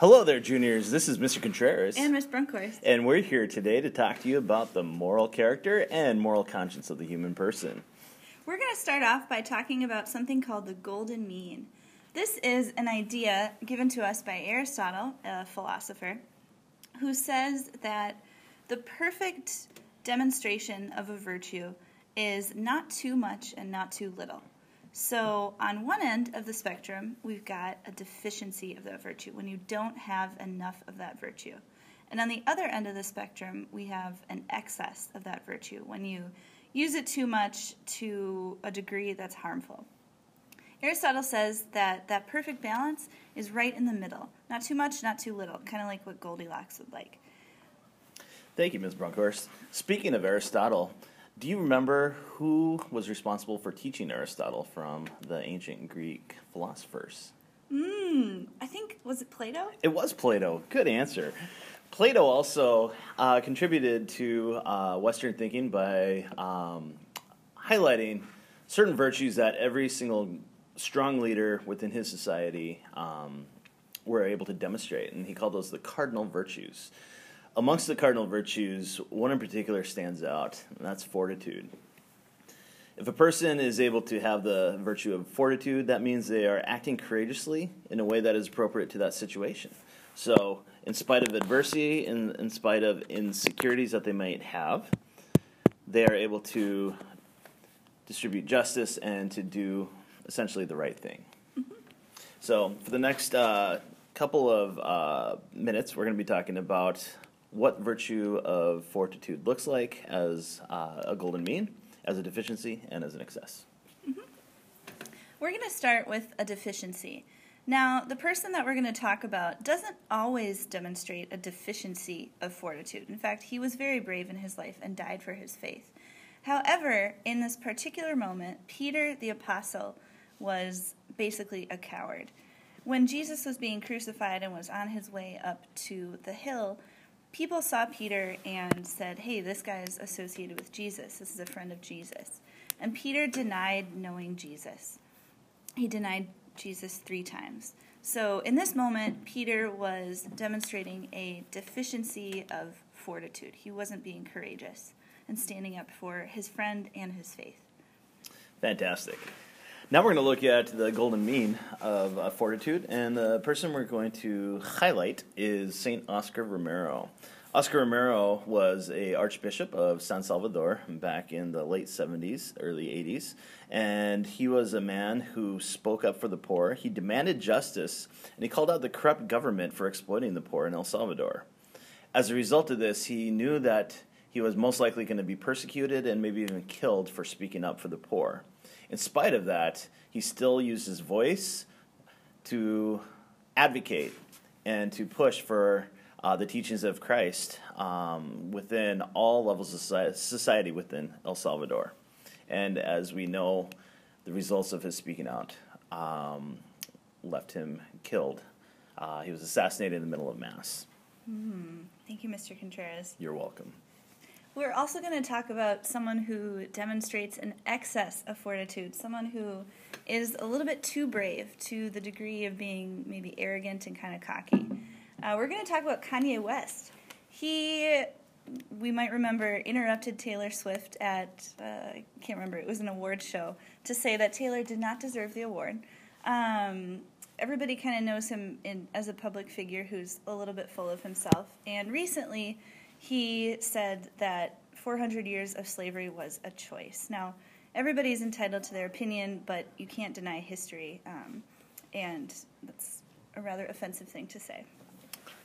Hello there, juniors. This is Mr. Contreras. And Miss Brunkhorst. And we're here today to talk to you about the moral character and moral conscience of the human person. We're going to start off by talking about something called the golden mean. This is an idea given to us by Aristotle, a philosopher, who says that the perfect demonstration of a virtue is not too much and not too little. So, on one end of the spectrum, we've got a deficiency of that virtue, when you don't have enough of that virtue. And on the other end of the spectrum, we have an excess of that virtue, when you use it too much to a degree that's harmful. Aristotle says that that perfect balance is right in the middle. Not too much, not too little, kind of like what Goldilocks would like. Thank you, Ms. Brunkhorst. Speaking of Aristotle, do you remember who was responsible for teaching Aristotle from the ancient Greek philosophers? Hmm, I think, was it Plato? It was Plato. Good answer. Plato also uh, contributed to uh, Western thinking by um, highlighting certain virtues that every single strong leader within his society um, were able to demonstrate, and he called those the cardinal virtues. Amongst the cardinal virtues, one in particular stands out, and that's fortitude. If a person is able to have the virtue of fortitude, that means they are acting courageously in a way that is appropriate to that situation. So, in spite of adversity, in, in spite of insecurities that they might have, they are able to distribute justice and to do essentially the right thing. Mm-hmm. So, for the next uh, couple of uh, minutes, we're going to be talking about what virtue of fortitude looks like as uh, a golden mean, as a deficiency, and as an excess. Mm-hmm. We're going to start with a deficiency. Now, the person that we're going to talk about doesn't always demonstrate a deficiency of fortitude. In fact, he was very brave in his life and died for his faith. However, in this particular moment, Peter the apostle was basically a coward. When Jesus was being crucified and was on his way up to the hill, people saw Peter and said, Hey, this guy is associated with Jesus. This is a friend of Jesus. And Peter denied knowing Jesus. He denied Jesus three times. So in this moment, Peter was demonstrating a deficiency of fortitude. He wasn't being courageous and standing up for his friend and his faith. Fantastic. Now we're going to look at the golden mean of uh, fortitude, and the person we're going to highlight is Saint Oscar Romero. Oscar Romero was a archbishop of San Salvador back in the late 70s, early 80s, and he was a man who spoke up for the poor. He demanded justice, and he called out the corrupt government for exploiting the poor in El Salvador. As a result of this, he knew that he was most likely going to be persecuted and maybe even killed for speaking up for the poor in spite of that, he still used his voice to advocate and to push for uh, the teachings of Christ um, within all levels of society within El Salvador. And as we know, the results of his speaking out um, left him killed. Uh, he was assassinated in the middle of Mass. Mm, thank you, Mr. Contreras. You're welcome. We're also going to talk about someone who demonstrates an excess of fortitude, someone who is a little bit too brave to the degree of being maybe arrogant and kind of cocky. Uh, we're going to talk about Kanye West. He, we might remember, interrupted Taylor Swift at, uh, I can't remember, it was an award show, to say that Taylor did not deserve the award. Um, everybody kind of knows him in, as a public figure who's a little bit full of himself. And recently, he said that 400 years of slavery was a choice. Now, everybody's entitled to their opinion, but you can't deny history, um, and that's a rather offensive thing to say.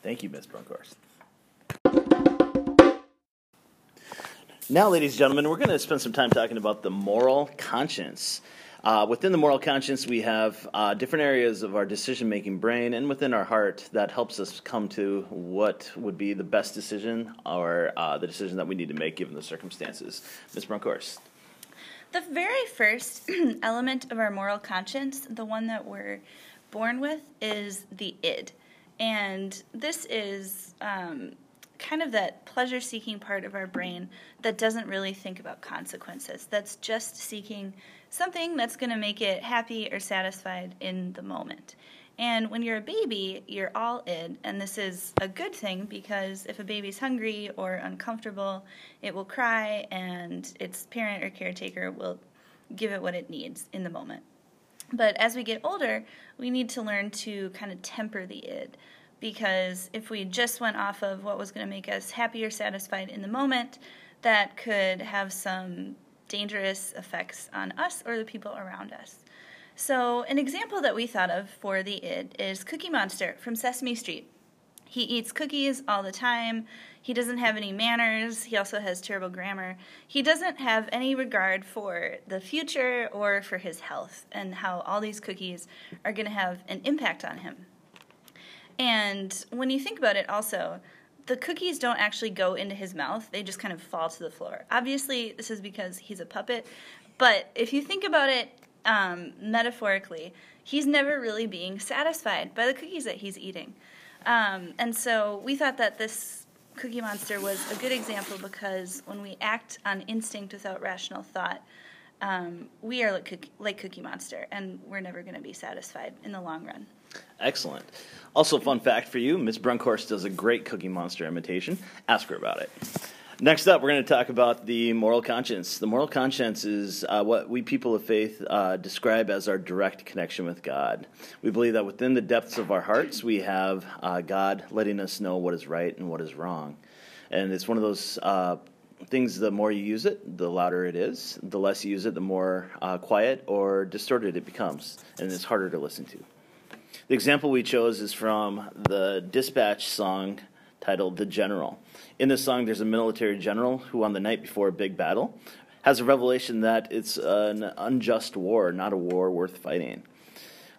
Thank you, Ms. Brunkhorst. Now, ladies and gentlemen, we're going to spend some time talking about the moral conscience. Uh, within the moral conscience, we have uh, different areas of our decision making brain and within our heart that helps us come to what would be the best decision or uh, the decision that we need to make given the circumstances. Ms. Brunkhorst. The very first element of our moral conscience, the one that we're born with, is the id. And this is um, kind of that pleasure seeking part of our brain that doesn't really think about consequences, that's just seeking something that's going to make it happy or satisfied in the moment. And when you're a baby, you're all id, and this is a good thing because if a baby's hungry or uncomfortable, it will cry, and its parent or caretaker will give it what it needs in the moment. But as we get older, we need to learn to kind of temper the id because if we just went off of what was going to make us happy or satisfied in the moment, that could have some dangerous effects on us or the people around us. So, an example that we thought of for the id is Cookie Monster from Sesame Street. He eats cookies all the time. He doesn't have any manners. He also has terrible grammar. He doesn't have any regard for the future or for his health and how all these cookies are going to have an impact on him. And when you think about it, also, the cookies don't actually go into his mouth, they just kind of fall to the floor. Obviously, this is because he's a puppet, but if you think about it um, metaphorically, he's never really being satisfied by the cookies that he's eating. Um, and so we thought that this Cookie Monster was a good example because when we act on instinct without rational thought, um, we are like cookie, like cookie Monster, and we're never going to be satisfied in the long run. Excellent. Also, fun fact for you Miss Brunkhorst does a great Cookie Monster imitation. Ask her about it. Next up, we're going to talk about the moral conscience. The moral conscience is uh, what we people of faith uh, describe as our direct connection with God. We believe that within the depths of our hearts, we have uh, God letting us know what is right and what is wrong. And it's one of those uh, things, the more you use it, the louder it is. The less you use it, the more uh, quiet or distorted it becomes, and it's harder to listen to. The example we chose is from the Dispatch song titled The General. In this song, there's a military general who, on the night before a big battle, has a revelation that it's an unjust war, not a war worth fighting.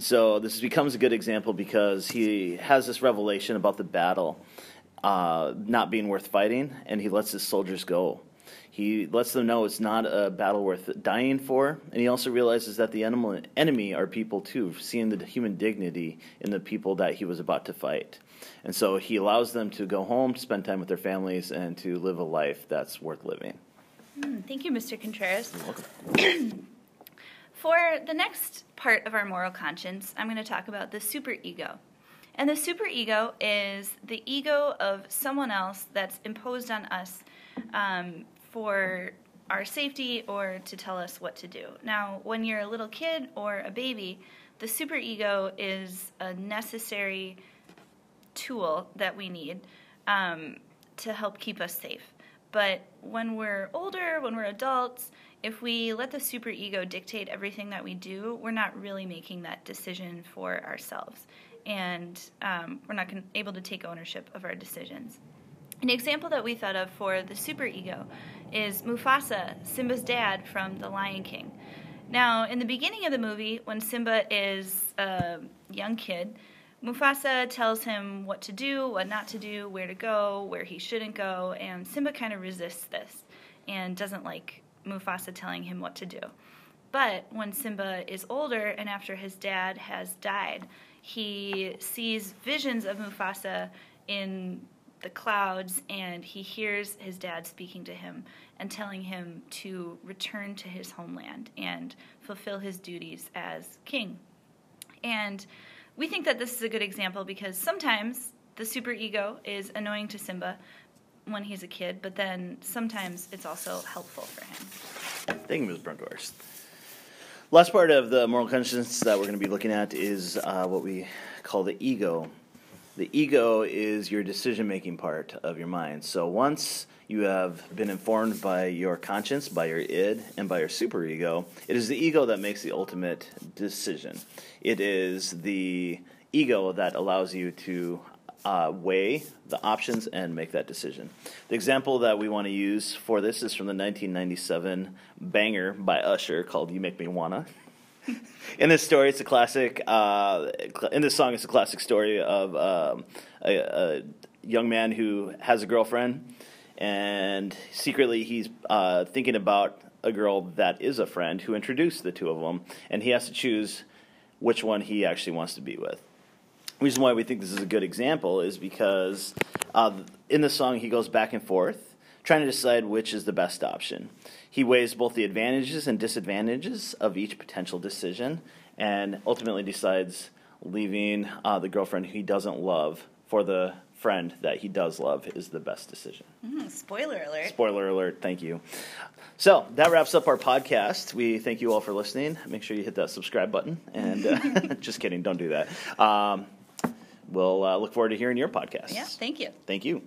So this becomes a good example because he has this revelation about the battle uh, not being worth fighting, and he lets his soldiers go. He lets them know it's not a battle worth dying for, and he also realizes that the animal, enemy are people too, seeing the human dignity in the people that he was about to fight. And so he allows them to go home, to spend time with their families, and to live a life that's worth living. Mm, thank you, Mr. Contreras. You're welcome. For the next part of our moral conscience, I'm going to talk about the superego. And the superego is the ego of someone else that's imposed on us um, for our safety or to tell us what to do. Now, when you're a little kid or a baby, the superego is a necessary tool that we need um, to help keep us safe. But when we're older, when we're adults, if we let the superego dictate everything that we do, we're not really making that decision for ourselves. And um, we're not able to take ownership of our decisions. An example that we thought of for the superego is Mufasa, Simba's dad from The Lion King. Now, in the beginning of the movie, when Simba is a young kid, Mufasa tells him what to do, what not to do, where to go, where he shouldn't go, and Simba kind of resists this and doesn't like Mufasa telling him what to do. But when Simba is older and after his dad has died, he sees visions of Mufasa in the clouds and he hears his dad speaking to him and telling him to return to his homeland and fulfill his duties as king. And we think that this is a good example because sometimes the superego is annoying to Simba when he's a kid, but then sometimes it's also helpful for him. Thank you, Ms. Brunkhorst. Last part of the moral conscience that we're going to be looking at is uh, what we call the ego. The ego is your decision making part of your mind. So once you have been informed by your conscience, by your id, and by your superego, it is the ego that makes the ultimate decision. It is the ego that allows you to uh, weigh the options and make that decision. The example that we want to use for this is from the 1997 banger by Usher called You Make Me Wanna. in this story, it's a classic. Uh, in this song, it's a classic story of um, a, a, young man who has a girlfriend, and secretly he's uh, thinking about a girl that is a friend who introduced the two of them, and he has to choose which one he actually wants to be with. The reason why we think this is a good example is because uh, in the song he goes back and forth trying to decide which is the best option. He weighs both the advantages and disadvantages of each potential decision and ultimately decides leaving uh, the girlfriend he doesn't love for the friend that he does love is the best decision. Mm, spoiler alert. Spoiler alert, thank you. So that wraps up our podcast. We thank you all for listening. Make sure you hit that subscribe button. And uh, just kidding, don't do that. Um, we'll uh, look forward to hearing your podcast. Yeah, thank you. Thank you.